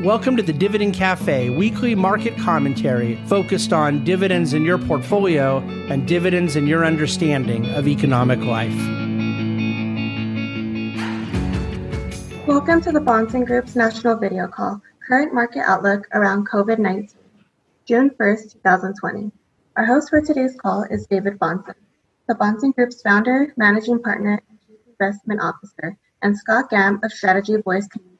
Welcome to the Dividend Cafe, weekly market commentary focused on dividends in your portfolio and dividends in your understanding of economic life. Welcome to the Bahnsen Group's national video call, Current Market Outlook around COVID 19, June 1st, 2020. Our host for today's call is David Bahnsen, the Bahnsen Group's founder, managing partner, and chief investment officer, and Scott Gamm of Strategy Voice Communications.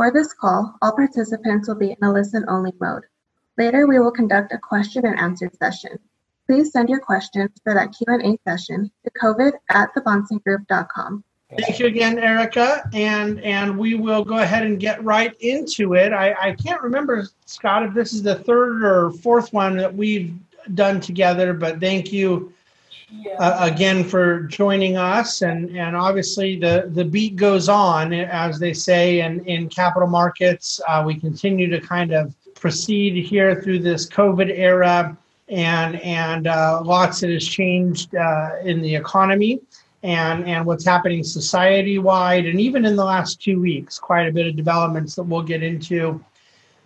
For this call, all participants will be in a listen-only mode. Later, we will conduct a question and answer session. Please send your questions for that Q&A session to covid at thebahnsengroup.com. Thank you again, Erica, and and we will go ahead and get right into it. I, I can't remember, Scott, if this is the third or fourth one that we've done together, but thank you uh, again for joining us. And, and obviously, the, the beat goes on, as they say in, in capital markets. Uh, we continue to kind of proceed here through this COVID era, and, and uh, lots that has changed uh, in the economy. And, and what's happening society wide, and even in the last two weeks, quite a bit of developments that we'll get into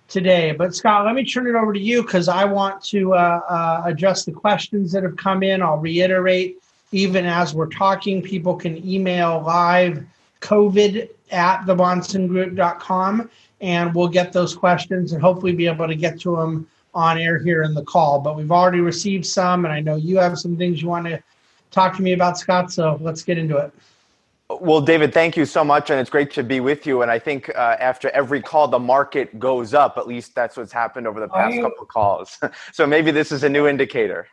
today. But Scott, let me turn it over to you because I want to uh, uh, address the questions that have come in. I'll reiterate, even as we're talking, people can email live COVID at thebahnsengroup.com and we'll get those questions and hopefully be able to get to them on air here in the call. But we've already received some, and I know you have some things you want to talk to me about, Scott. So let's get into it. Well, David, thank you so much, and it's great to be with you. And I think uh, after every call, the market goes up. At least that's what's happened over the past couple of calls. so maybe this is a new indicator.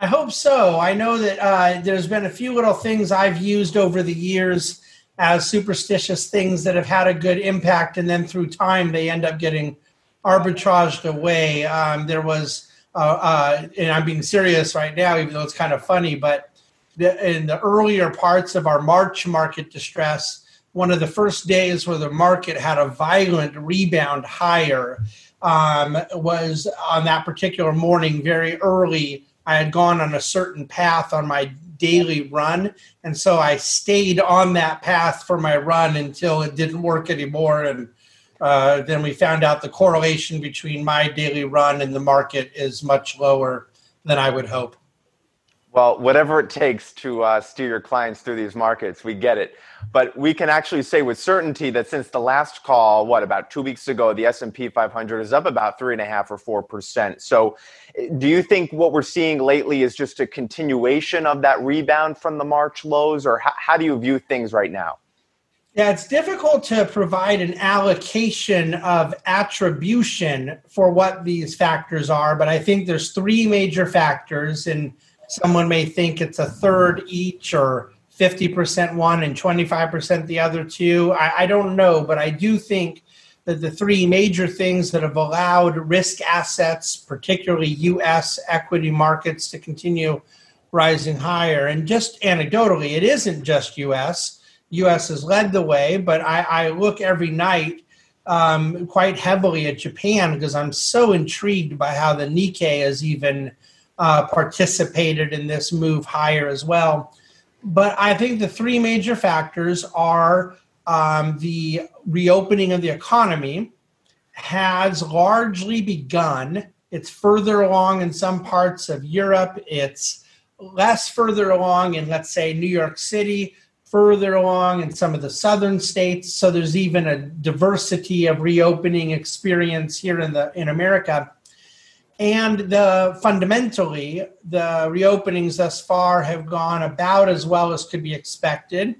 I hope so. I know that uh, there's been a few little things I've used over the years as superstitious things that have had a good impact, and then through time they end up getting arbitraged away. Um, there was, uh, uh and I'm being serious right now, even though it's kind of funny, but the, in the earlier parts of our March market distress, one of the first days where the market had a violent rebound higher um, was on that particular morning, very early. I had gone on a certain path on my daily run. And so I stayed on that path for my run until it didn't work anymore. And uh, then we found out the correlation between my daily run and the market is much lower than I would hope. Well, whatever it takes to uh, steer your clients through these markets, we get it. But we can actually say with certainty that since the last call, what about two weeks ago, the S and P 500 is up about three and a half or four percent. So, do you think what we're seeing lately is just a continuation of that rebound from the March lows, or how, how do you view things right now? Yeah, it's difficult to provide an allocation of attribution for what these factors are, but I think there's three major factors and Someone may think it's a third each or 50% one and 25% the other two. I, I, don't know, but I do think that the three major things that have allowed risk assets, particularly US equity markets, to continue rising higher. And just anecdotally, it isn't just US. US has led the way, but I, I look every night um, quite heavily at Japan because I'm so intrigued by how the Nikkei is even uh, participated in this move higher as well. But I think the three major factors are um, the reopening of the economy has largely begun. It's further along in some parts of Europe. It's less further along in, let's say, New York City, further along in some of the southern states. So there's even a diversity of reopening experience here in the in America and the fundamentally the reopenings thus far have gone about as well as could be expected.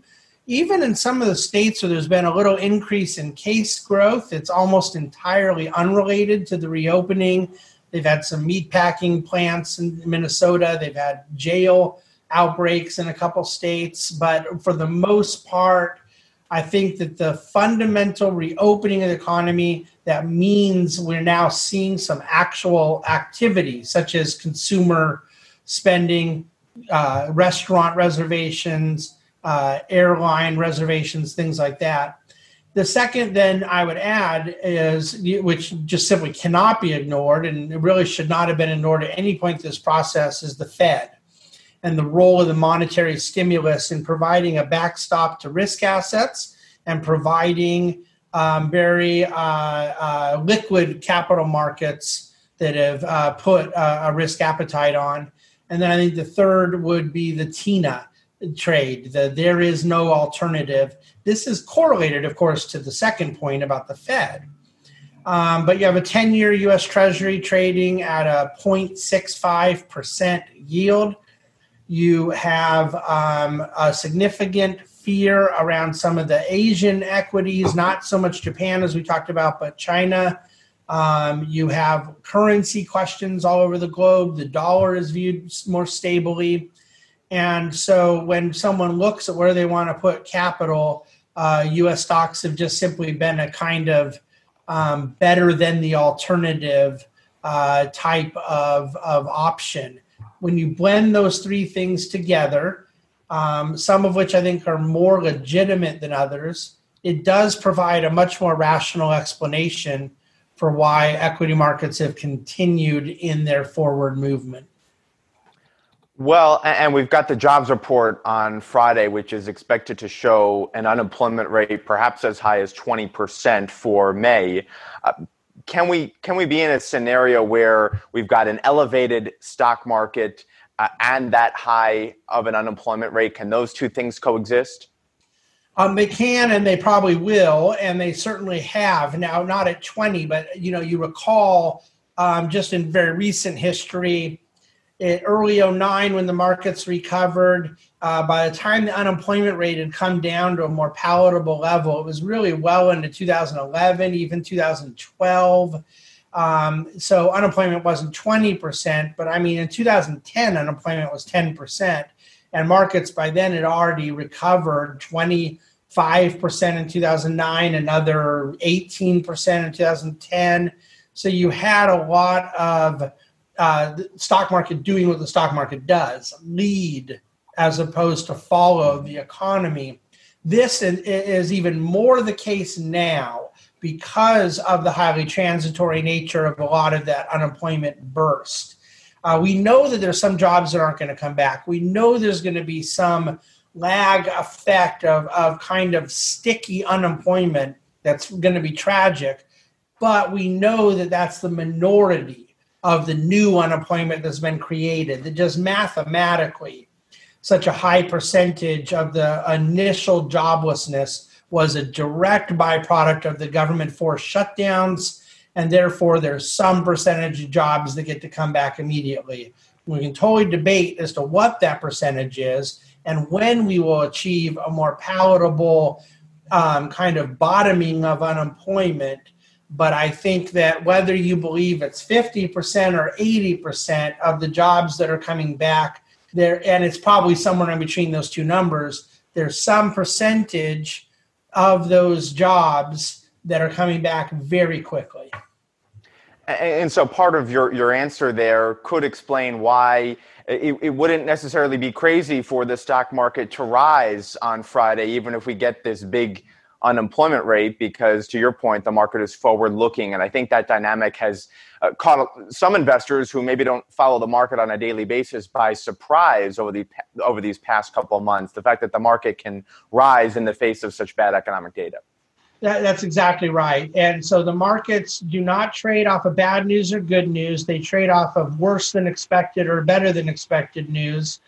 Even in some of the states where there's been a little increase in case growth it's almost entirely unrelated to the reopening. They've had some meat packing plants in minnesota. They've had jail outbreaks in a couple states. But for the most part I think that the fundamental reopening of the economy that means we're now seeing some actual activity, such as consumer spending, uh, restaurant reservations, uh, airline reservations, things like that. The second, then, I would add is, which just simply cannot be ignored and it really should not have been ignored at any point in this process, is the Fed and the role of the monetary stimulus in providing a backstop to risk assets and providing um, very uh, uh, liquid capital markets that have uh, put a risk appetite on. And then I think the third would be the TINA trade, the there is no alternative. This is correlated, of course, to the second point about the Fed. Um, but you have a 10 year US Treasury trading at a 0.65% yield. You have um, a significant fear around some of the Asian equities, not so much Japan as we talked about, but China. Um, you have currency questions all over the globe. The dollar is viewed more stably. And so when someone looks at where they want to put capital, uh, US stocks have just simply been a kind of um, better than the alternative uh, type of, of option. When you blend those three things together, um, some of which I think are more legitimate than others. It does provide a much more rational explanation for why equity markets have continued in their forward movement. Well, and we've got the jobs report on Friday, which is expected to show an unemployment rate perhaps as high as 20% for May. Uh, can we can we be in a scenario where we've got an elevated stock market uh, and that high of an unemployment rate? Can those two things coexist? Um, they can and they probably will, and they certainly have. Now, not at 20, but you know, you recall um, just in very recent history, in early 09 when the markets recovered, uh, by the time the unemployment rate had come down to a more palatable level, it was really well into 2011, even 2012. Um, so unemployment wasn't 20%, but I mean, in 2010, unemployment was 10%. And markets by then had already recovered 25% in 2009, another 18% in 2010. So you had a lot of uh, stock market doing what the stock market does lead as opposed to follow the economy. This is even more the case now because of the highly transitory nature of a lot of that unemployment burst. Uh, we know that there's some jobs that aren't going to come back. We know there's going to be some lag effect of, of kind of sticky unemployment that's going to be tragic. But we know that that's the minority of the new unemployment that's been created, that just mathematically, such a high percentage of the initial joblessness was a direct byproduct of the government forced shutdowns, and therefore there's some percentage of jobs that get to come back immediately. We can totally debate as to what that percentage is and when we will achieve a more palatable um, kind of bottoming of unemployment. But I think that whether you believe it's 50% or 80% of the jobs that are coming back, there, and it's probably somewhere in between those two numbers, there's some percentage of those jobs that are coming back very quickly. And so part of your, your answer there could explain why it, it wouldn't necessarily be crazy for the stock market to rise on Friday, even if we get this big unemployment rate, because to your point, the market is forward looking. And I think that dynamic has uh, caught some investors who maybe don't follow the market on a daily basis by surprise over the over these past couple of months. The fact that the market can rise in the face of such bad economic data. That, that's exactly right. And so the markets do not trade off of bad news or good news. They trade off of worse than expected or better than expected news.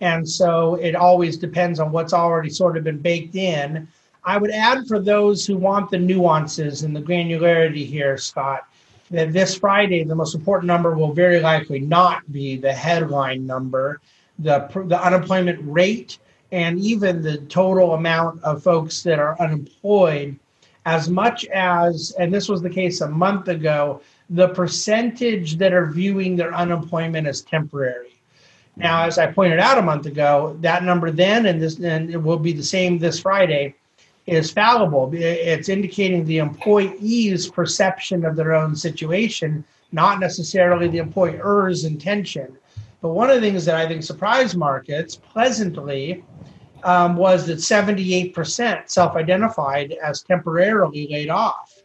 And so it always depends on what's already sort of been baked in. I would add for those who want the nuances and the granularity here, Scott, that this Friday, the most important number will very likely not be the headline number, the, the unemployment rate, and even the total amount of folks that are unemployed, as much as, and this was the case a month ago, the percentage that are viewing their unemployment as temporary. Now, as I pointed out a month ago, that number then and this and it will be the same this Friday is fallible. It's indicating the employee's perception of their own situation, not necessarily the employer's intention. But one of the things that I think surprised markets pleasantly um, was that 78% self identified as temporarily laid off.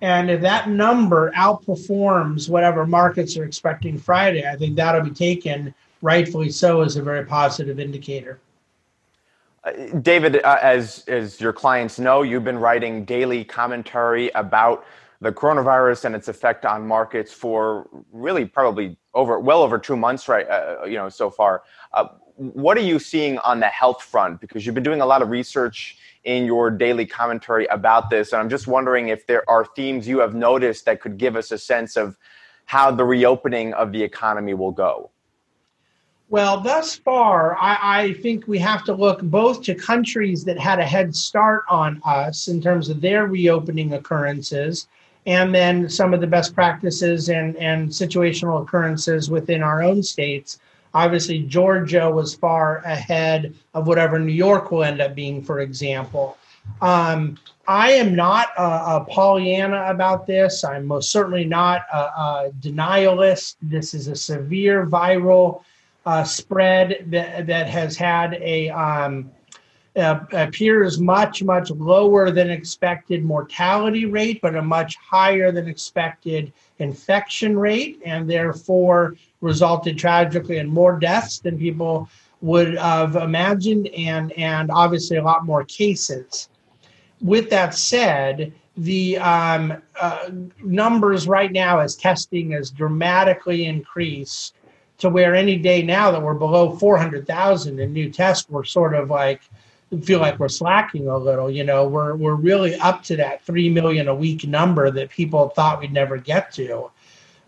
And if that number outperforms whatever markets are expecting Friday, I think that'll be taken rightfully so as a very positive indicator. Uh, David, uh, as as your clients know, you've been writing daily commentary about the coronavirus and its effect on markets for really probably over well over two months, right? Uh, you know, so far. Uh, what are you seeing on the health front? Because you've been doing a lot of research in your daily commentary about this, and I'm just wondering if there are themes you have noticed that could give us a sense of how the reopening of the economy will go. Well, thus far, I, I, think we have to look both to countries that had a head start on us in terms of their reopening occurrences, and then some of the best practices and, and situational occurrences within our own states. Obviously, Georgia was far ahead of whatever New York will end up being, for example. Um, I am not a, a, Pollyanna about this. I'm most certainly not a, a denialist. This is a severe viral uh, spread that, that has had a um, appears much much lower than expected mortality rate, but a much higher than expected infection rate, and therefore resulted tragically in more deaths than people would have imagined, and and obviously a lot more cases. With that said, the um, uh, numbers right now as testing has dramatically increased to where any day now that we're below 400,000 in new tests, we're sort of like feel like we're slacking a little. You know, we're we're really up to that three million a week number that people thought we'd never get to.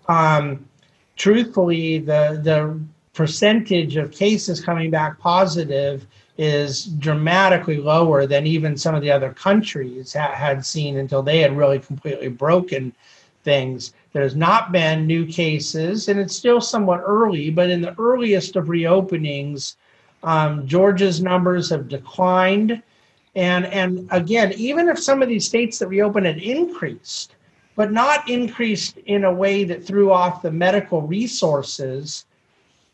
Um, truthfully, the the percentage of cases coming back positive is dramatically lower than even some of the other countries ha- had seen until they had really completely broken things. There's not been new cases, and it's still somewhat early, but in the earliest of reopenings, um, Georgia's numbers have declined. And, and again, even if some of these states that reopened had increased, but not increased in a way that threw off the medical resources,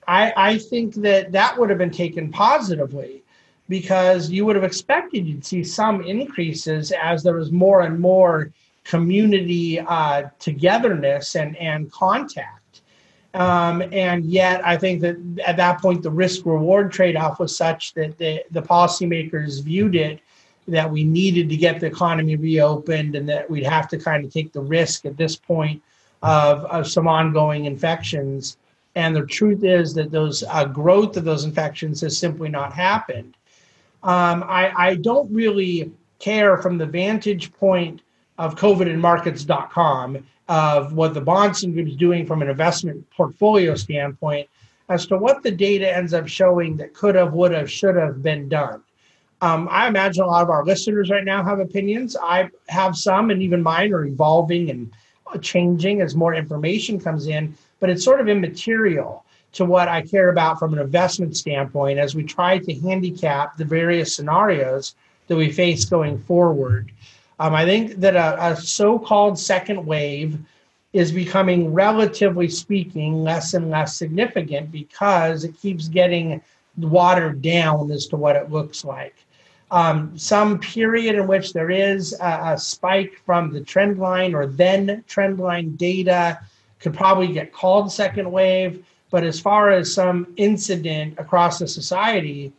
I, I think that that would have been taken positively because you would have expected you'd see some increases as there was more and more community uh, togetherness and, and contact. Um, and yet, I think that at that point, the risk reward trade off was such that the, the policymakers viewed it that we needed to get the economy reopened and that we'd have to kind of take the risk at this point of, of some ongoing infections. And the truth is that those uh, growth of those infections has simply not happened. Um, I, I don't really care from the vantage point of covidandmarkets.com of what the Bahnsen Group is doing from an investment portfolio standpoint as to what the data ends up showing that could have, would have, should have been done. Um, I imagine a lot of our listeners right now have opinions. I have some, and even mine are evolving and changing as more information comes in, but it's sort of immaterial to what I care about from an investment standpoint as we try to handicap the various scenarios that we face going forward. Um, I think that a, a so called second wave is becoming, relatively speaking, less and less significant because it keeps getting watered down as to what it looks like. Um, some period in which there is a, a, spike from the trend line or then trend line data could probably get called second wave. But as far as some incident across the society,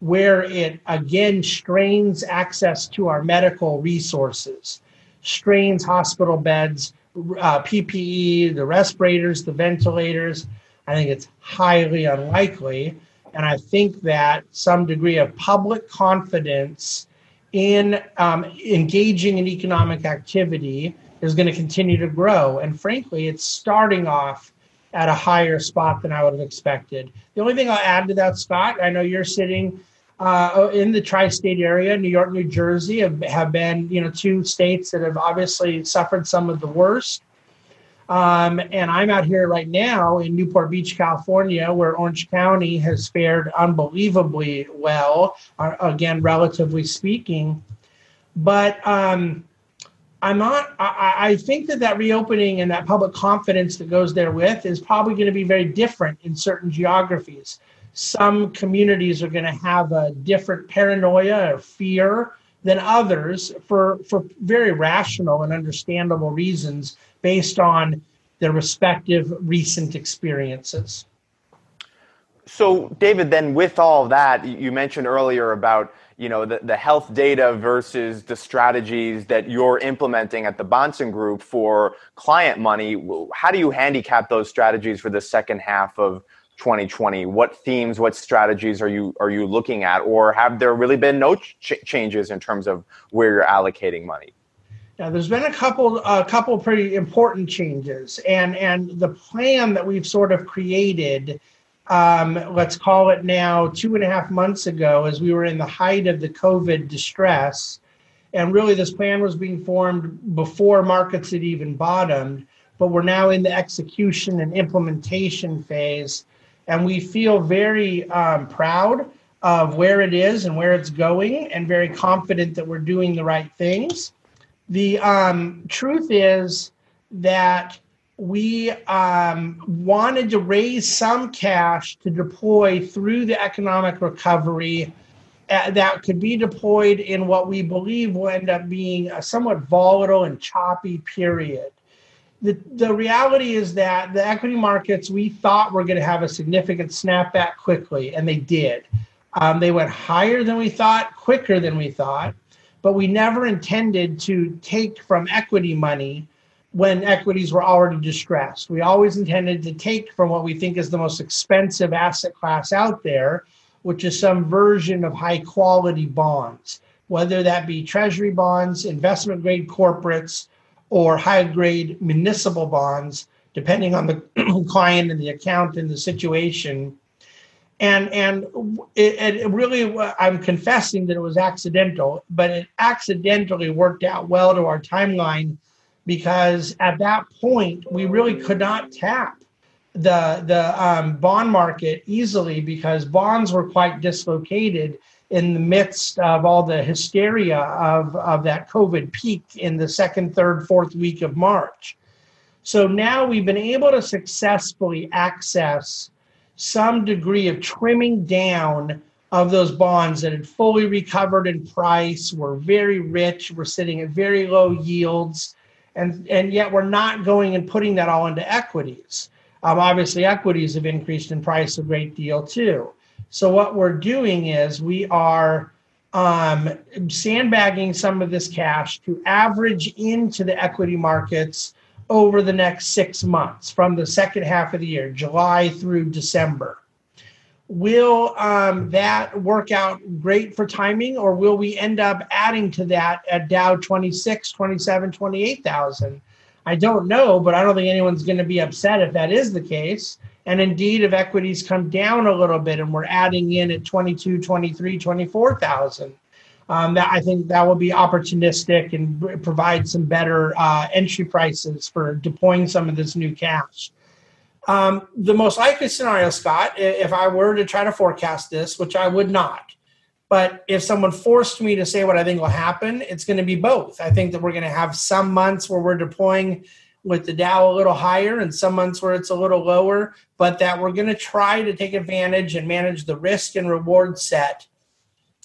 where it again strains access to our medical resources, strains hospital beds, uh, PPE, the respirators, the ventilators. I think it's highly unlikely. And I think that some degree of public confidence in um, engaging in economic activity is going to continue to grow. And frankly, it's starting off at a higher spot than I would have expected. The only thing I'll add to that, Scott, I know you're sitting uh, in the tri-state area, New York, New Jersey, have, have been you know two states that have obviously suffered some of the worst. Um, and I'm out here right now in Newport Beach, California, where Orange County has fared unbelievably well, uh, again, relatively speaking. But um, I'm not. I, I, think that that reopening and that public confidence that goes there with is probably going to be very different in certain geographies. Some communities are going to have a different paranoia or fear than others for for very rational and understandable reasons based on their respective recent experiences. So, David, then with all that, you mentioned earlier about you know the, the health data versus the strategies that you're implementing at the Bahnsen Group for client money. How do you handicap those strategies for the second half of 2020? What themes, what strategies are you are you looking at, or have there really been no ch- changes in terms of where you're allocating money? Yeah, there's been a couple a couple pretty important changes, and and the plan that we've sort of created um, let's call it now two and a half months ago, as we were in the height of the COVID distress. And really, this plan was being formed before markets had even bottomed, but we're now in the execution and implementation phase. And we feel very um, proud of where it is and where it's going, and very confident that we're doing the right things. The um, truth is that we um, wanted to raise some cash to deploy through the economic recovery uh, that could be deployed in what we believe will end up being a somewhat volatile and choppy period. The, the reality is that the equity markets we thought were going to have a significant snapback quickly, and they did. Um, they went higher than we thought, quicker than we thought, but we never intended to take from equity money when equities were already distressed. We always intended to take from what we think is the most expensive asset class out there, which is some version of high quality bonds, whether that be treasury bonds, investment grade corporates, or high grade municipal bonds, depending on the client and the account and the situation. And and it, it really, I'm confessing that it was accidental, but it accidentally worked out well to our timeline because at that point we really could not tap the the um, bond market easily because bonds were quite dislocated in the midst of all the hysteria of, of that COVID peak in the second, third, fourth week of March. So now we've been able to successfully access some degree of trimming down of those bonds that had fully recovered in price, were very rich, were sitting at very low yields and and yet we're not going and putting that all into equities. Um, obviously, equities have increased in price a great deal too. So what we're doing is we are um, sandbagging some of this cash to average into the equity markets over the next six months from the second half of the year, July through December will um, that work out great for timing or will we end up adding to that at dow 26 27 28000 i don't know but i don't think anyone's going to be upset if that is the case. And indeed if equities come down a little bit and we're adding in at 22 23 24000 um, that i think that will be opportunistic and provide some better uh, entry prices for deploying some of this new cash um, the most likely scenario, Scott, if I were to try to forecast this, which I would not, but if someone forced me to say what I think will happen, it's going to be both. I think that we're going to have some months where we're deploying with the Dow a little higher and some months where it's a little lower, but that we're going to try to take advantage and manage the risk and reward set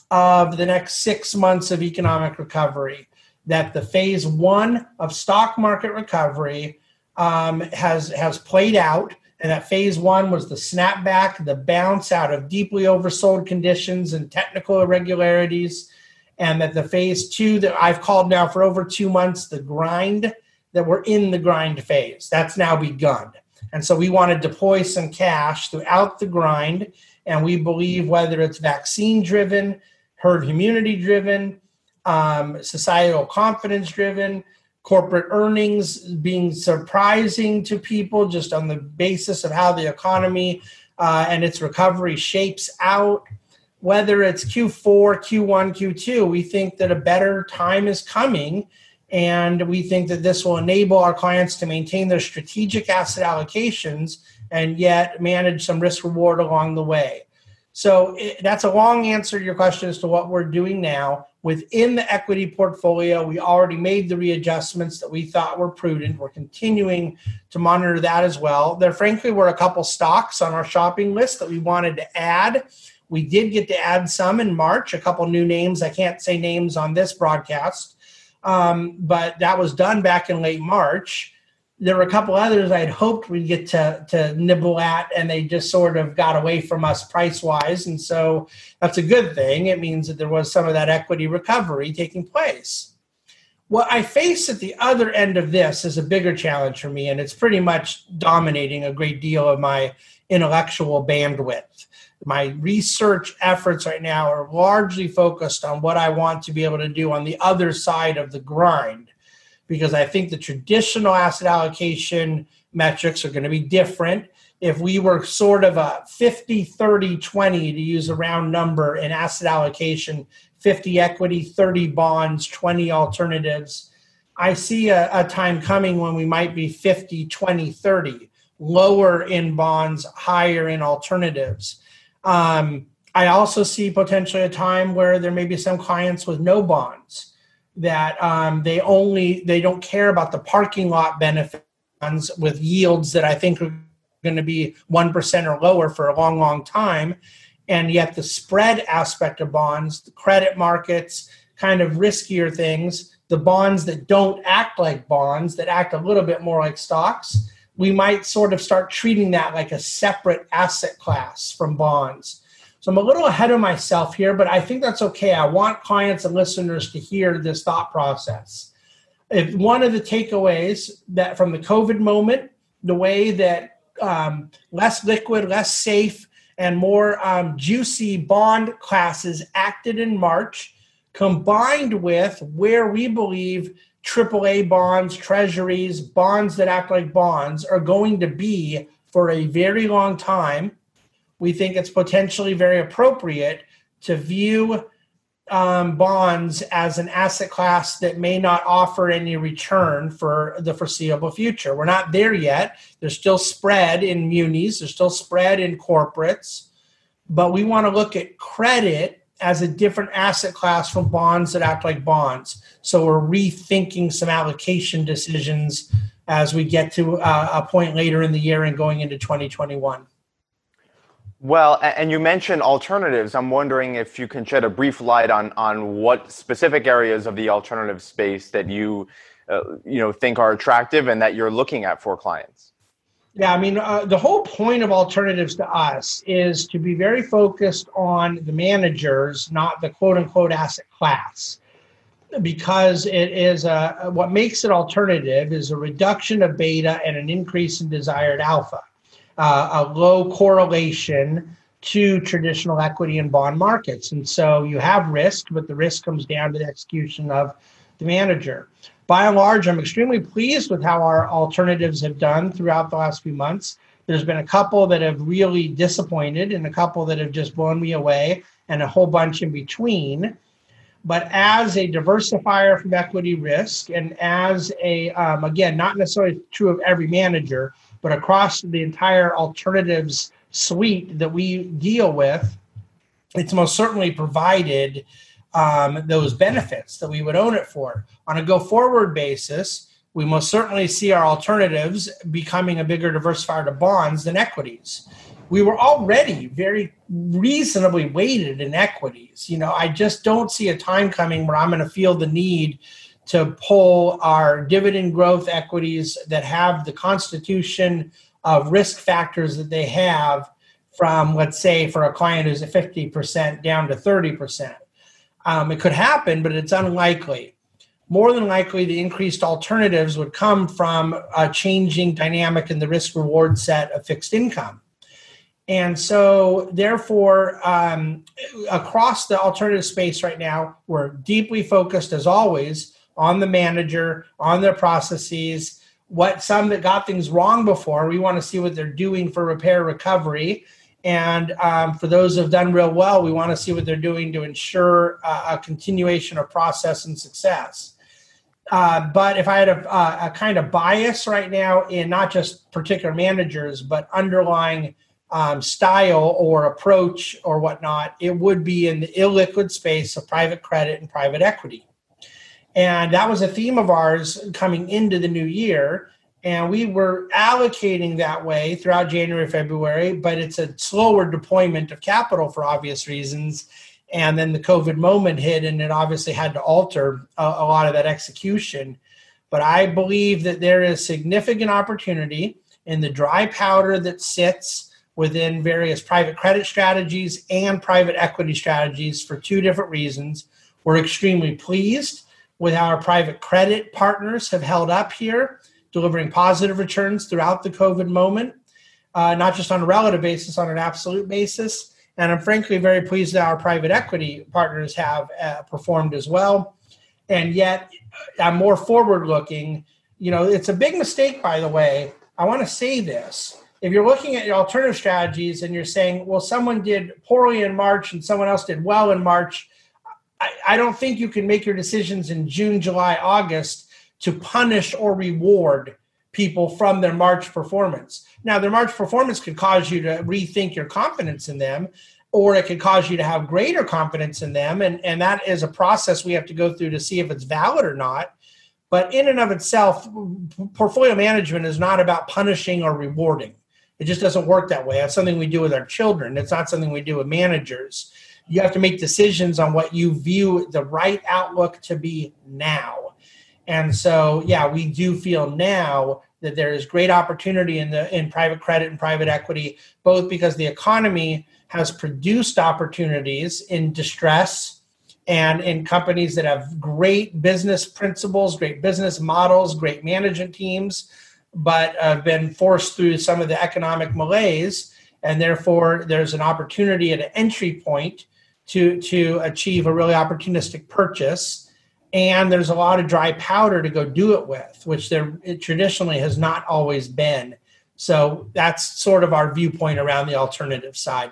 of the next six months of economic recovery. That the phase one of stock market recovery um, has has played out, and that phase one was the snapback, the bounce out of deeply oversold conditions and technical irregularities, and that the phase two that I've called now for over two months, the grind that we're in the grind phase, that's now begun. And so we want to deploy some cash throughout the grind, and we believe whether it's vaccine driven, herd immunity driven, um, societal confidence driven, corporate earnings being surprising to people just on the basis of how the economy uh, and its recovery shapes out. Whether it's Q4, Q1, Q2, we think that a better time is coming. And we think that this will enable our clients to maintain their strategic asset allocations and yet manage some risk reward along the way. So it, that's a long answer to your question as to what we're doing now. Within the equity portfolio, we already made the readjustments that we thought were prudent. We're continuing to monitor that as well. There, frankly, were a couple stocks on our shopping list that we wanted to add. We did get to add some in March, a couple new names. I can't say names on this broadcast, um, but that was done back in late March there were a couple others I'd hoped we'd get to, to nibble at, and they just sort of got away from us price wise. And so that's a good thing. It means that there was some of that equity recovery taking place. What I face at the other end of this is a bigger challenge for me, and it's pretty much dominating a great deal of my intellectual bandwidth. My research efforts right now are largely focused on what I want to be able to do on the other side of the grind because I think the traditional asset allocation metrics are going to be different. If we were sort of a 50, 30, 20 to use a round number in asset allocation, 50 equity, 30 bonds, 20 alternatives, I see a, a time coming when we might be 50, 20, 30, lower in bonds, higher in alternatives. Um, I also see potentially a time where there may be some clients with no bonds that um, they only they don't care about the parking lot benefits with yields that I think are going to be one percent or lower for a long, long time, and yet the spread aspect of bonds, the credit markets, kind of riskier things, the bonds that don't act like bonds that act a little bit more like stocks, we might sort of start treating that like a separate asset class from bonds so I'm a little ahead of myself here, but I think that's okay. I want clients and listeners to hear this thought process. If one of the takeaways that from the COVID moment, the way that um, less liquid, less safe, and more um, juicy bond classes acted in March, combined with where we believe AAA bonds, treasuries, bonds that act like bonds are going to be for a very long time we think it's potentially very appropriate to view um, bonds as an asset class that may not offer any return for the foreseeable future. We're not there yet. There's still spread in munis, there's still spread in corporates, but we want to look at credit as a different asset class from bonds that act like bonds. So we're rethinking some allocation decisions as we get to uh, a point later in the year and going into 2021. Well, and you mentioned alternatives. I'm wondering if you can shed a brief light on on what specific areas of the alternative space that you uh, you know think are attractive and that you're looking at for clients. Yeah, I mean, uh, the whole point of alternatives to us is to be very focused on the managers, not the quote unquote asset class. Because it is a, what makes it alternative is a reduction of beta and an increase in desired alpha uh, a low correlation to traditional equity and bond markets. And so you have risk, but the risk comes down to the execution of the manager. By and large, I'm extremely pleased with how our alternatives have done throughout the last few months. There's been a couple that have really disappointed and a couple that have just blown me away and a whole bunch in between. But as a diversifier from equity risk and as a, um, again, not necessarily true of every manager, but across the entire alternatives suite that we deal with, it's most certainly provided um, those benefits that we would own it for. On a go forward basis, we most certainly see our alternatives becoming a bigger diversifier to bonds than equities. We were already very reasonably weighted in equities. You know, I just don't see a time coming where I'm going to feel the need to pull our dividend growth equities that have the constitution of risk factors that they have from, let's say, for a client who's at 50% down to 30%. Um, it could happen, but it's unlikely. More than likely, the increased alternatives would come from a changing dynamic in the risk reward set of fixed income. And so, therefore, um, across the alternative space right now, we're deeply focused, as always, on the manager, on their processes. What some that got things wrong before, we want to see what they're doing for repair recovery. And um, for those who have done real well, we want to see what they're doing to ensure uh, a continuation of process and success. Uh, but if I had a, a, kind of bias right now in not just particular managers, but underlying um, style or approach or whatnot, it would be in the illiquid space of private credit and private equity. And that was a theme of ours coming into the new year. And we were allocating that way throughout January, February, but it's a slower deployment of capital for obvious reasons. And then the COVID moment hit, and it obviously had to alter a, a lot of that execution. But I believe that there is significant opportunity in the dry powder that sits within various private credit strategies and private equity strategies for two different reasons. We're extremely pleased with our private credit partners have held up here, delivering positive returns throughout the COVID moment, uh, not just on a relative basis, on an absolute basis. And I'm frankly very pleased that our private equity partners have uh, performed as well. And yet, I'm more forward looking. You know, it's a big mistake, by the way. I want to say this. If you're looking at your alternative strategies and you're saying, well, someone did poorly in March and someone else did well in March, I, I don't think you can make your decisions in June, July, August to punish or reward people from their March performance. Now, their March performance could cause you to rethink your confidence in them, or it could cause you to have greater confidence in them. And, and that is a process we have to go through to see if it's valid or not. But in and of itself, portfolio management is not about punishing or rewarding. It just doesn't work that way. That's something we do with our children. It's not something we do with managers. You have to make decisions on what you view the right outlook to be now. And so, yeah, we do feel now that there is great opportunity in the in private credit and private equity, both because the economy has produced opportunities in distress and in companies that have great business principles, great business models, great management teams, but have been forced through some of the economic malaise. And therefore, there's an opportunity at an entry point to, to achieve a really opportunistic purchase. And there's a lot of dry powder to go do it with, which there traditionally has not always been. So that's sort of our viewpoint around the alternative side.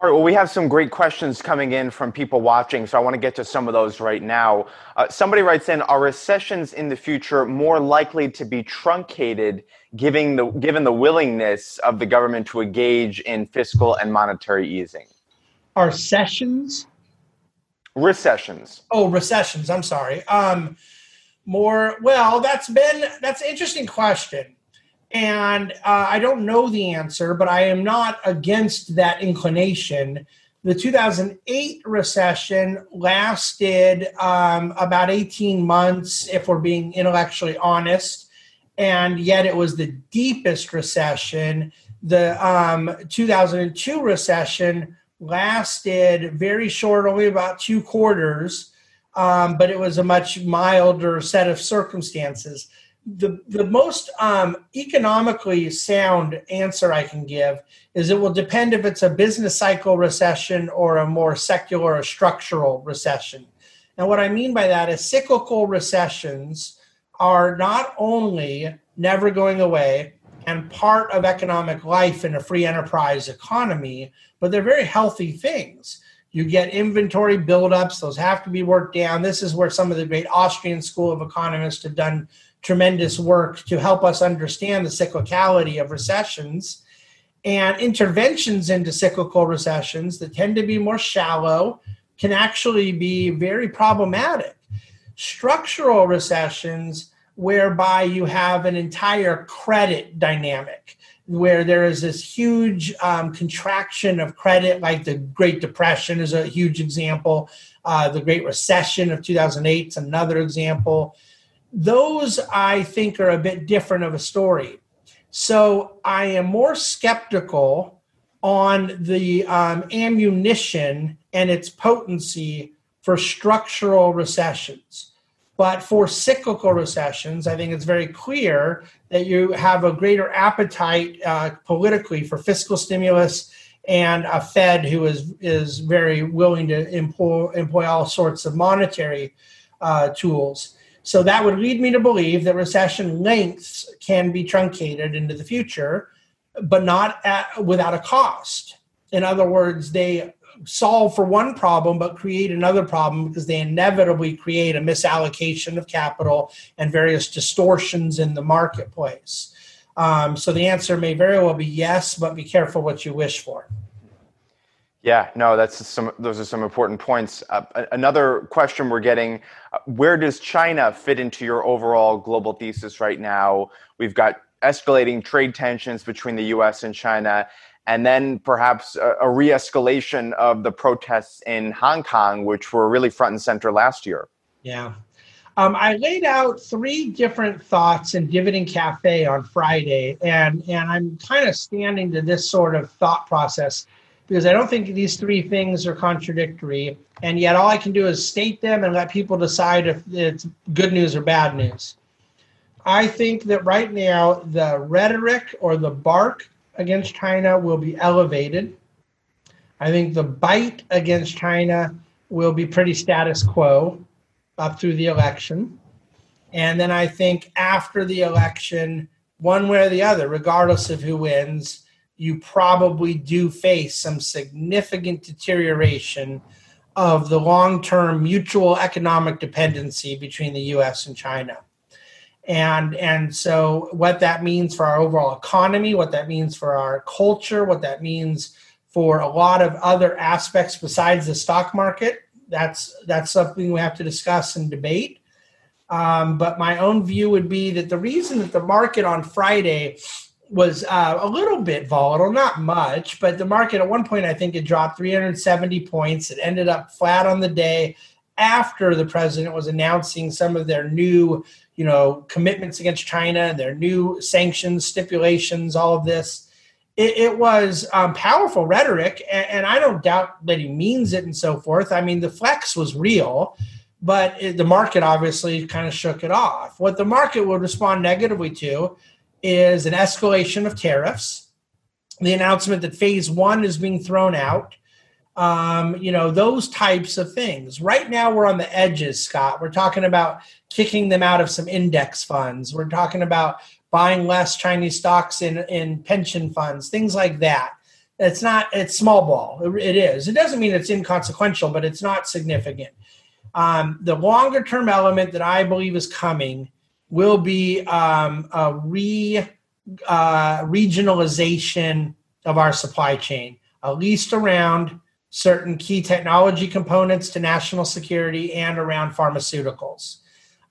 All right, well, we have some great questions coming in from people watching, so I want to get to some of those right now. Uh, somebody writes in Are recessions in the future more likely to be truncated given the, given the willingness of the government to engage in fiscal and monetary easing? Are sessions? Recessions. Oh, recessions. I'm sorry. Um, more, well, that's been, that's an interesting question and uh, I don't know the answer, but I am not against that inclination. The 2008 recession lasted um, about 18 months, if we're being intellectually honest, and yet it was the deepest recession. The um, 2002 recession lasted very short, only about two quarters, um, but it was a much milder set of circumstances the the most um, economically sound answer I can give is it will depend if it's a business cycle recession or a more secular or structural recession. And what I mean by that is cyclical recessions are not only never going away and part of economic life in a free enterprise economy, but they're very healthy things. You get inventory buildups; those have to be worked down. This is where some of the great Austrian school of economists have done tremendous work to help us understand the cyclicality of recessions and interventions into cyclical recessions that tend to be more shallow can actually be very problematic. Structural recessions, whereby you have an entire credit dynamic, where there is this huge um, contraction of credit, like the Great Depression is a huge example. Uh, the Great Recession of 2008 is another example those I think are a bit different of a story. So I am more skeptical on the um, ammunition and its potency for structural recessions. But for cyclical recessions, I think it's very clear that you have a greater appetite uh, politically for fiscal stimulus and a Fed who is is very willing to employ employ all sorts of monetary uh, tools. So that would lead me to believe that recession lengths can be truncated into the future, but not at, without a cost. In other words, they solve for one problem but create another problem because they inevitably create a misallocation of capital and various distortions in the marketplace. Um, so the answer may very well be yes, but be careful what you wish for. Yeah, no, that's some. Those are some important points. Uh, another question we're getting: uh, Where does China fit into your overall global thesis right now? We've got escalating trade tensions between the U.S. and China, and then perhaps a, a re-escalation of the protests in Hong Kong, which were really front and center last year. Yeah, Um, I laid out three different thoughts in Dividend Cafe on Friday, and, and I'm kind of standing to this sort of thought process because I don't think these three things are contradictory. And yet, all I can do is state them and let people decide if it's good news or bad news. I think that right now, the rhetoric or the bark against China will be elevated. I think the bite against China will be pretty status quo up through the election. And then I think after the election, one way or the other, regardless of who wins, you probably do face some significant deterioration of the long term mutual economic dependency between the US and China. And, and so, what that means for our overall economy, what that means for our culture, what that means for a lot of other aspects besides the stock market, that's that's something we have to discuss and debate. Um, but my own view would be that the reason that the market on Friday was uh, a little bit volatile, not much, but the market at one point I think it dropped 370 points. It ended up flat on the day after the president was announcing some of their new, you know, commitments against China, their new sanctions, stipulations, all of this it, it was um, powerful rhetoric, and, and, I don't doubt that he means it and so forth. I mean, the flex was real, but it, the market obviously kind of shook it off. What the market would respond negatively to is an escalation of tariffs, the announcement that phase one is being thrown out. Um, you know, those types of things. Right now, we're on the edges, Scott. We're talking about kicking them out of some index funds. We're talking about buying less Chinese stocks in, in pension funds, things like that. It's not, it's small ball. It is. It doesn't mean it's inconsequential, but it's not significant. Um, the longer term element that I believe is coming will be um, a re, uh, regionalization of our supply chain, at least around certain key technology components to national security and around pharmaceuticals.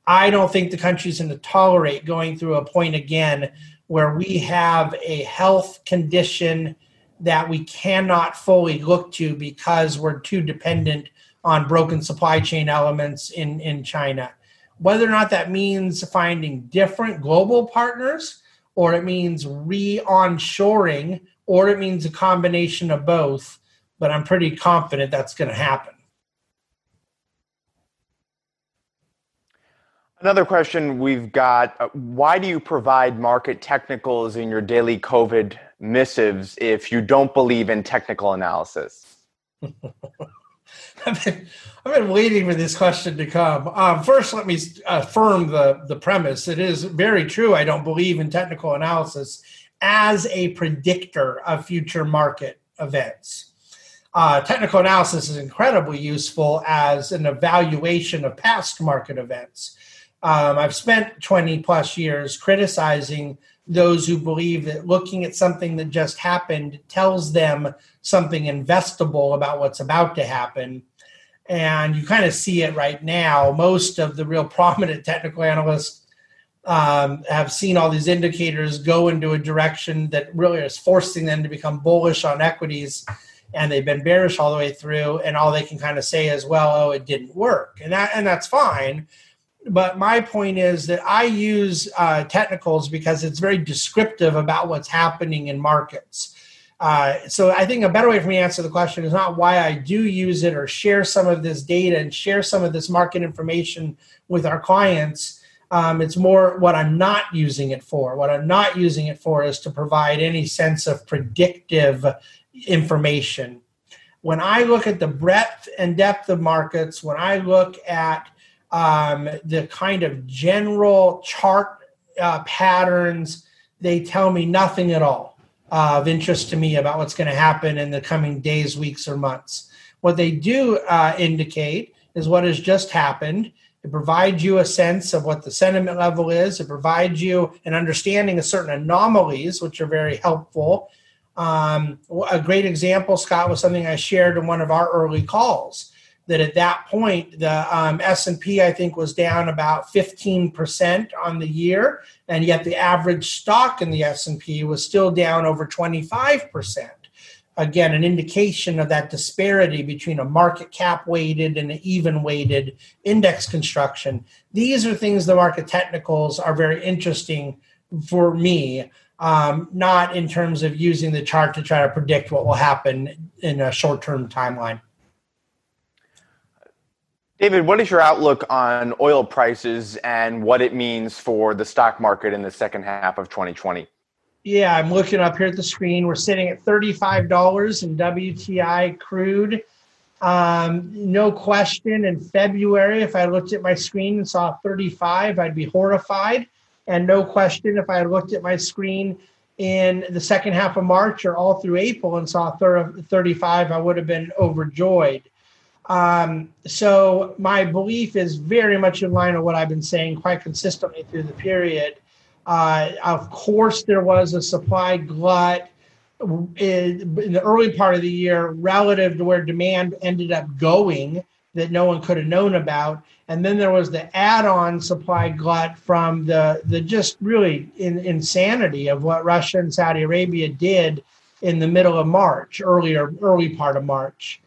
I don't think the country's going to tolerate going through a point again where we have a health condition that we cannot fully look to because we're too dependent on broken supply chain elements in, in China. Whether or not that means finding different global partners, or it means re onshoring, or it means a combination of both, but I'm pretty confident that's going to happen. Another question we've got uh, Why do you provide market technicals in your daily COVID missives if you don't believe in technical analysis? I've, been, I've been waiting for this question to come. Um, first, let me affirm the, the premise. It is very true. I don't believe in technical analysis as a predictor of future market events. Uh, technical analysis is incredibly useful as an evaluation of past market events um, I've spent 20 plus years criticizing those who believe that looking at something that just happened tells them something investable about what's about to happen. And you kind of see it right now. Most of the real prominent technical analysts um, have seen all these indicators go into a direction that really is forcing them to become bullish on equities. And they've been bearish all the way through. And all they can kind of say is, well, oh, it didn't work. And, that, and that's fine but my point is that I use uh, technicals because it's very descriptive about what's happening in markets. Uh, so I think a better way for me to answer the question is not why I do use it or share some of this data and share some of this market information with our clients. Um, it's more what I'm not using it for. What I'm not using it for is to provide any sense of predictive information. When I look at the breadth and depth of markets, when I look at um, the kind of general chart uh, patterns, they tell me nothing at all uh, of interest to me about what's going to happen in the coming days, weeks, or months. What they do uh, indicate is what has just happened. It provides you a sense of what the sentiment level is. It provides you an understanding of certain anomalies, which are very helpful. Um, a great example, Scott, was something I shared in one of our early calls that at that point the um, s&p i think was down about 15% on the year and yet the average stock in the s&p was still down over 25% again an indication of that disparity between a market cap weighted and an even weighted index construction. These are things the market technicals are very interesting for me, um, not in terms of using the chart to try to predict what will happen in a short term timeline. David, what is your outlook on oil prices and what it means for the stock market in the second half of 2020? Yeah, I'm looking up here at the screen. We're sitting at $35 in WTI crude. Um, no question, in February, if I looked at my screen and saw 35, I'd be horrified. And no question, if I looked at my screen in the second half of March or all through April and saw 35, I would have been overjoyed. Um, so my belief is very much in line with what I've been saying quite consistently through the period. Uh, of course, there was a supply glut in, the early part of the year relative to where demand ended up going that no one could have known about. And then there was the add-on supply glut from the the just really in, insanity of what Russia and Saudi Arabia did in the middle of March, earlier early part of March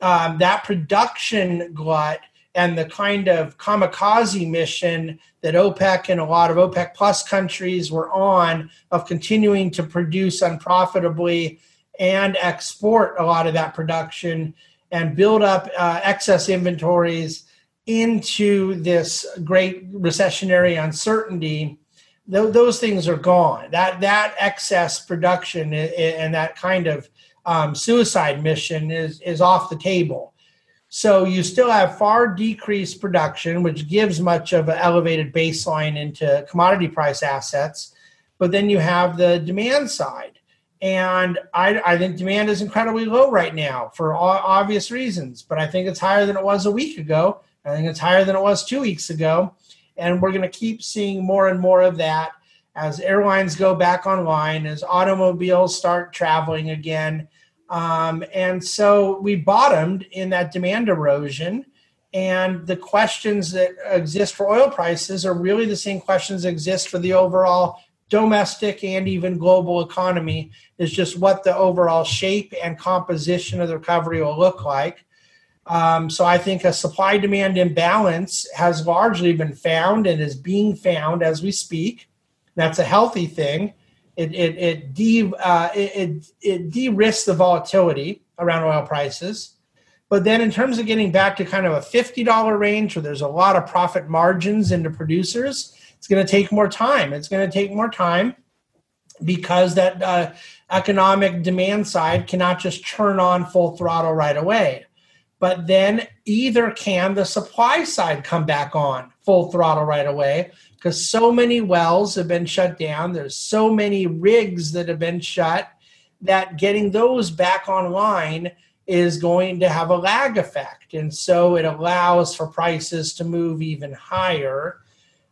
um, that production glut and the kind of kamikaze mission that OPEC and a lot of OPEC plus countries were on of continuing to produce unprofitably and export a lot of that production and build up uh, excess inventories into this great recessionary uncertainty th- those things are gone. That that excess production and that kind of um, suicide mission is is off the table. So you still have far decreased production, which gives much of an elevated baseline into commodity price assets. But then you have the demand side. And I, I think demand is incredibly low right now for obvious reasons. But I think it's higher than it was a week ago. I think it's higher than it was two weeks ago. And we're going to keep seeing more and more of that as airlines go back online, as automobiles start traveling again, um, and so we bottomed in that demand erosion. And the questions that exist for oil prices are really the same questions that exist for the overall domestic and even global economy. Is just what the overall shape and composition of the recovery will look like. Um, so I think a supply demand imbalance has largely been found and is being found as we speak. That's a healthy thing. It it it de uh, it, it de-risks the volatility around oil prices. But then, in terms of getting back to kind of a fifty dollar range, where there's a lot of profit margins into producers, it's going to take more time. It's going to take more time because that uh, economic demand side cannot just turn on full throttle right away. But then either can the supply side come back on full throttle right away, because so many wells have been shut down. There's so many rigs that have been shut that getting those back online is going to have a lag effect. And so it allows for prices to move even higher.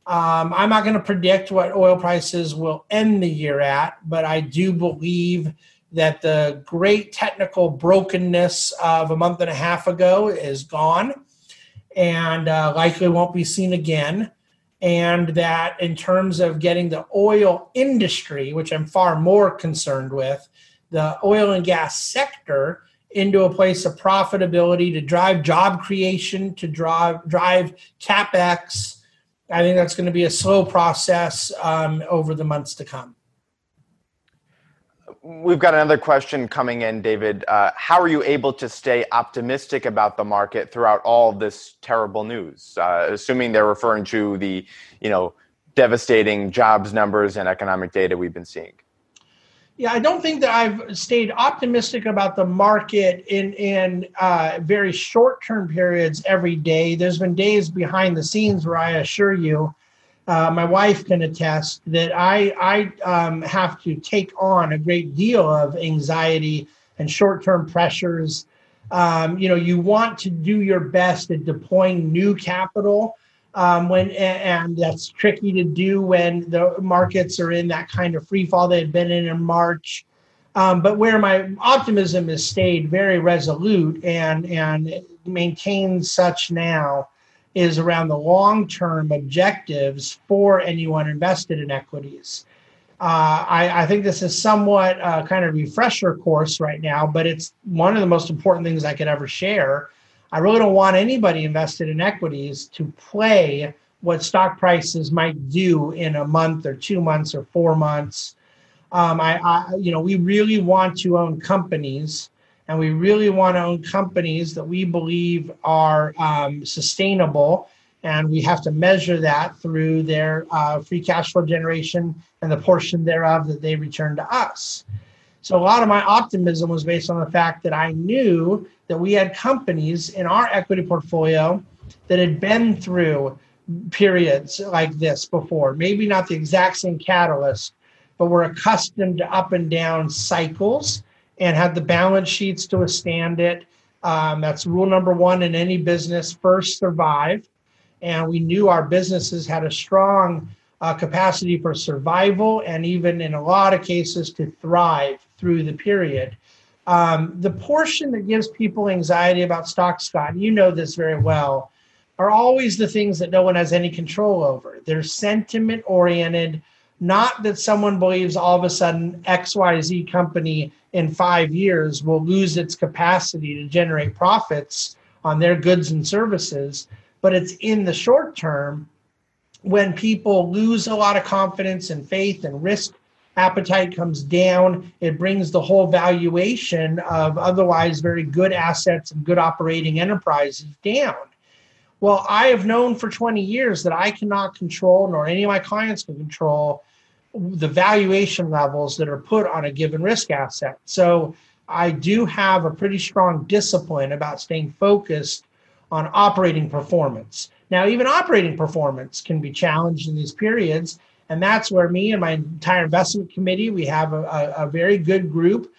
Um, I'm not going to predict what oil prices will end the year at, but I do believe that the great technical brokenness of a month and a half ago is gone and uh, likely won't be seen again and that in terms of getting the oil industry, which I'm far more concerned with, the oil and gas sector into a place of profitability to drive job creation, to drive drive capex. I think that's going to be a slow process um, over the months to come. We've got another question coming in, David. Uh, how are you able to stay optimistic about the market throughout all this terrible news? Uh, assuming they're referring to the, you know, devastating jobs numbers and economic data we've been seeing. Yeah, I don't think that I've stayed optimistic about the market in in uh, very short term periods every day. There's been days behind the scenes where I assure you uh, my wife can attest that I I um, have to take on a great deal of anxiety and short term pressures. Um, you know, you want to do your best at deploying new capital um, when and that's tricky to do when the markets are in that kind of free fall they had been in in March. Um, but where my optimism has stayed very resolute and and maintains such now is around the long term objectives for anyone invested in equities. Uh, I, I, think this is somewhat uh, kind of refresher course right now, but it's one of the most important things I could ever share. I really don't want anybody invested in equities to play what stock prices might do in a month or two months or four months. Um, I, I, you know, we really want to own companies, and we really want to own companies that we believe are um, sustainable and we have to measure that through their uh, free cash flow generation and the portion thereof that they return to us. So a lot of my optimism was based on the fact that I knew that we had companies in our equity portfolio that had been through periods like this before. Maybe not the exact same catalyst, but we're accustomed to up and down cycles and had the balance sheets to withstand it. Um, that's rule number one in any business first survive and we knew our businesses had a strong uh, capacity for survival and even in a lot of cases to thrive through the period. Um, the portion that gives people anxiety about stock, Scott, you know this very well, are always the things that no one has any control over. They're sentiment oriented, not that someone believes all of a sudden XYZ company in five years will lose its capacity to generate profits on their goods and services but it's in the short term when people lose a lot of confidence and faith and risk appetite comes down it brings the whole valuation of otherwise very good assets and good operating enterprises down well i have known for 20 years that i cannot control nor any of my clients can control the valuation levels that are put on a given risk asset so i do have a pretty strong discipline about staying focused on operating performance. Now, even operating performance can be challenged in these periods. And that's where me and my entire investment committee, we have a, a, a very good group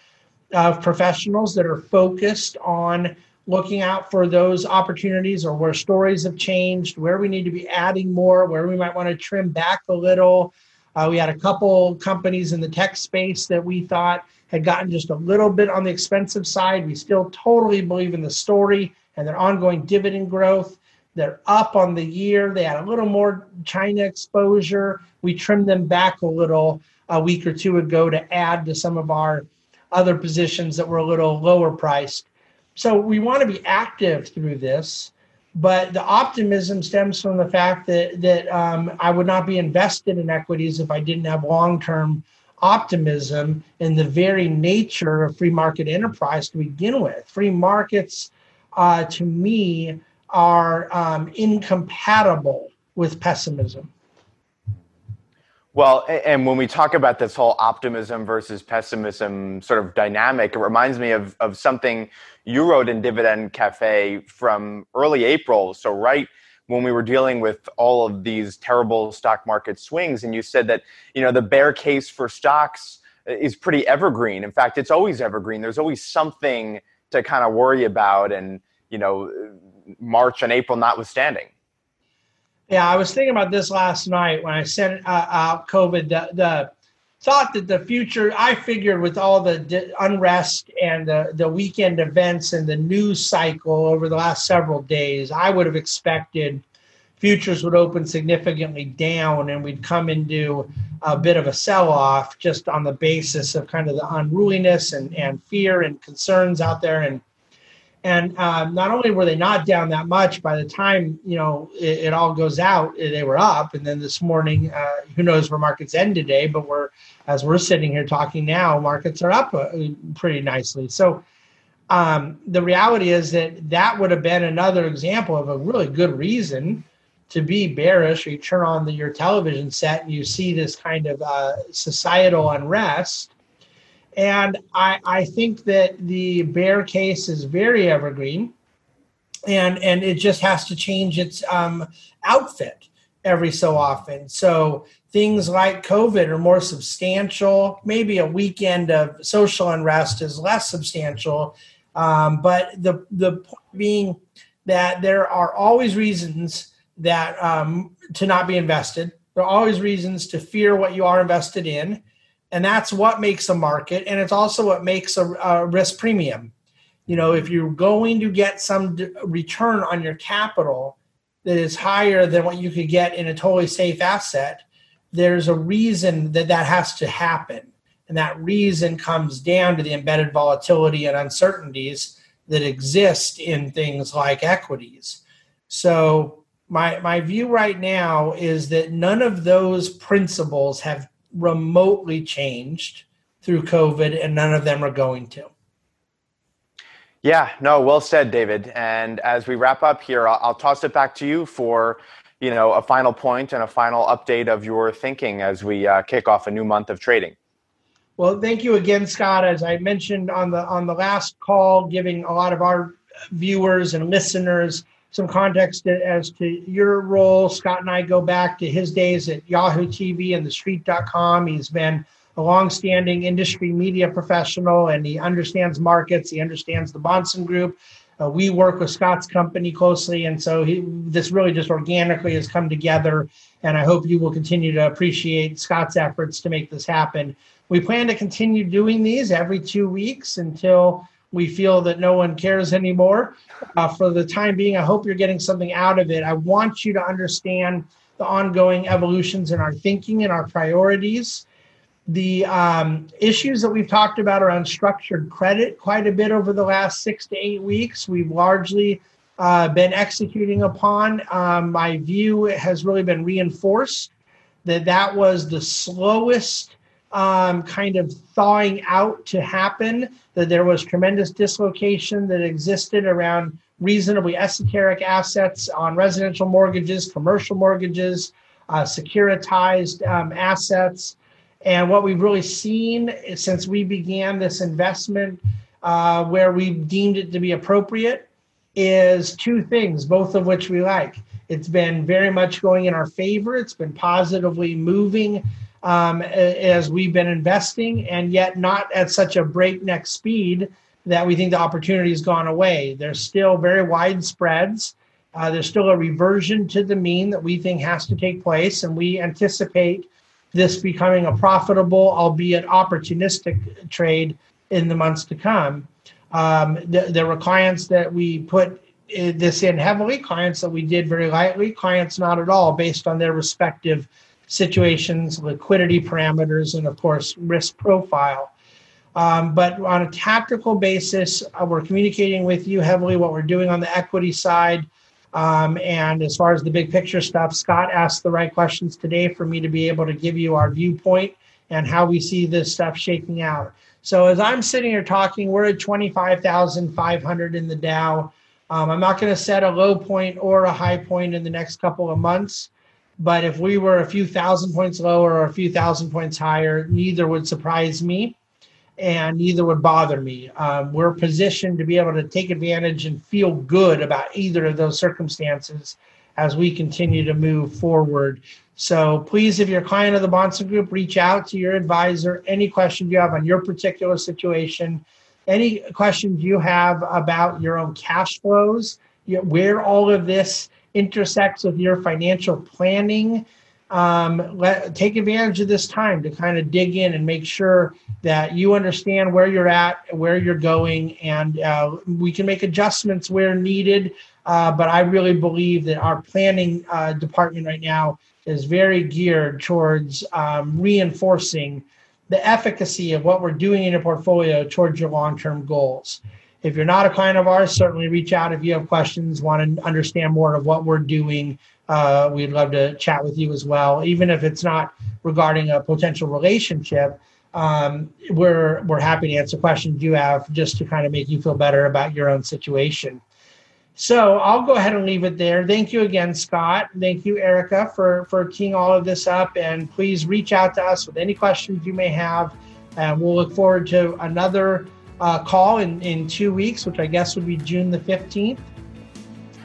of professionals that are focused on looking out for those opportunities or where stories have changed, where we need to be adding more, where we might want to trim back a little. Uh, we had a couple companies in the tech space that we thought had gotten just a little bit on the expensive side. We still totally believe in the story and their ongoing dividend growth. They're up on the year. They had a little more China exposure. We trimmed them back a little a week or two ago to add to some of our other positions that were a little lower priced. So we want to be active through this, but the optimism stems from the fact that that um, I would not be invested in equities if I didn't have long term optimism in the very nature of free market enterprise to begin with. Free markets uh, to me are um, incompatible with pessimism. Well, and when we talk about this whole optimism versus pessimism sort of dynamic, it reminds me of, of something you wrote in Dividend Cafe from early April. So, right when we were dealing with all of these terrible stock market swings, and you said that, you know, the bear case for stocks uh, is pretty evergreen. In fact, it's always evergreen. There's always something to kind of worry about and you know uh, march and april notwithstanding yeah i was thinking about this last night when i sent uh, out covid the, the, thought that the future i figured with all the unrest and the, the weekend events and the news cycle over the last several days i would have expected futures would open significantly down and we'd come into a bit of a sell off just on the basis of kind of the unruliness and, and fear and concerns out there. And and uh, not only were they not down that much, by the time you know it, it all goes out, eh, they were up. And then this morning, uh, who knows where markets end today? But we're as we're sitting here talking now, markets are up uh, pretty nicely. So um, the reality is that that would have been another example of a really good reason to be bearish, you turn on the, your television set and you see this kind of uh, societal unrest. And I, I think that the bear case is very evergreen, and and it just has to change its um, outfit every so often. So things like COVID are more substantial. Maybe a weekend of social unrest is less substantial. Um, but the the point being that there are always reasons that um, to not be invested. There are always reasons to fear what you are invested in, and that's what makes a market, and it's also what makes a, a risk premium. You know, if you're going to get some return on your capital that is higher than what you could get in a totally safe asset, there's a reason that that has to happen. And that reason comes down to the embedded volatility and uncertainties that exist in things like equities. So, my, my view right now is that none of those principles have remotely changed through COVID, and none of them are going to. Yeah, no, well said, David. And as we wrap up here, I'll, I'll, toss it back to you for, you know, a final point and a final update of your thinking as we uh, kick off a new month of trading. Well, thank you again, Scott. As I mentioned on the on the last call, giving a lot of our viewers and listeners some context as to your role. Scott and I go back to his days at Yahoo TV and TheStreet.com. He's been a longstanding industry media professional and he understands markets. He understands the Bahnsen Group. Uh, we work with Scott's company closely, and so he, this really just organically has come together. And I hope you will continue to appreciate Scott's efforts to make this happen. We plan to continue doing these every two weeks until we feel that no one cares anymore. Uh, for the time being, I hope you're getting something out of it. I want you to understand the ongoing evolutions in our thinking and our priorities. The um, issues that we've talked about around structured credit quite a bit over the last six to eight weeks, we've largely uh, been executing upon. Um, my view has really been reinforced that that was the slowest um, kind of thawing out to happen, that there was tremendous dislocation that existed around reasonably esoteric assets on residential mortgages, commercial mortgages, uh, securitized um, assets. And what we've really seen since we began this investment, uh, where we deemed it to be appropriate, is two things, both of which we like. It's been very much going in our favor. It's been positively moving um, as we've been investing, and yet not at such a breakneck speed that we think the opportunity has gone away. There's still very wide spreads. Uh, there's still a reversion to the mean that we think has to take place, and we anticipate this becoming a profitable, albeit opportunistic trade in the months to come. Um, th- there were clients that we put this in heavily, clients that we did very lightly, clients not at all, based on their respective situations, liquidity parameters, and of course, risk profile. Um, but on a tactical basis, uh, we're communicating with you heavily what we're doing on the equity side. Um, and as far as the big picture stuff, Scott asked the right questions today for me to be able to give you our viewpoint and how we see this stuff shaking out. So as I'm sitting here talking, we're at 25,500 in the Dow. Um, I'm not going to set a low point or a high point in the next couple of months. But if we were a few thousand points lower or a few thousand points higher, neither would surprise me and neither would bother me. Um, we're positioned to be able to take advantage and feel good about either of those circumstances as we continue to move forward. So please, if you're a client of the Bahnsen Group, reach out to your advisor. Any questions you have on your particular situation, any questions you have about your own cash flows, where all of this intersects with your financial planning. Um, let, take advantage of this time to kind of dig in and make sure that you understand where you're at, where you're going, and uh, we can make adjustments where needed. Uh, but I really believe that our planning uh, department right now is very geared towards um, reinforcing the efficacy of what we're doing in your portfolio towards your long term goals. If you're not a client of ours, certainly reach out if you have questions, want to understand more of what we're doing. Uh, we'd love to chat with you as well, even if it's not regarding a potential relationship. Um, we're we're happy to answer questions you have just to kind of make you feel better about your own situation. So I'll go ahead and leave it there. Thank you again, Scott. Thank you, Erica, for for teeing all of this up. And please reach out to us with any questions you may have. And we'll look forward to another uh, call in, in two weeks, which I guess would be June the 15th.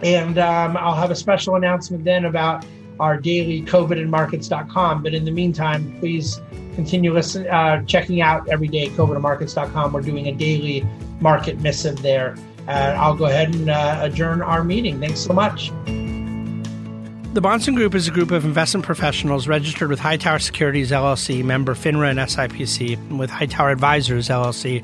And um, I'll have a special announcement then about our daily covidandmarkets.com. But in the meantime, please continue listen, uh, checking out every day covidandmarkets.com. We're doing a daily market missive there. And I'll go ahead and uh, adjourn our meeting. Thanks so much. The Bahnsen Group is a group of investment professionals registered with Hightower Securities LLC, member FINRA and SIPC, and with Hightower Advisors LLC,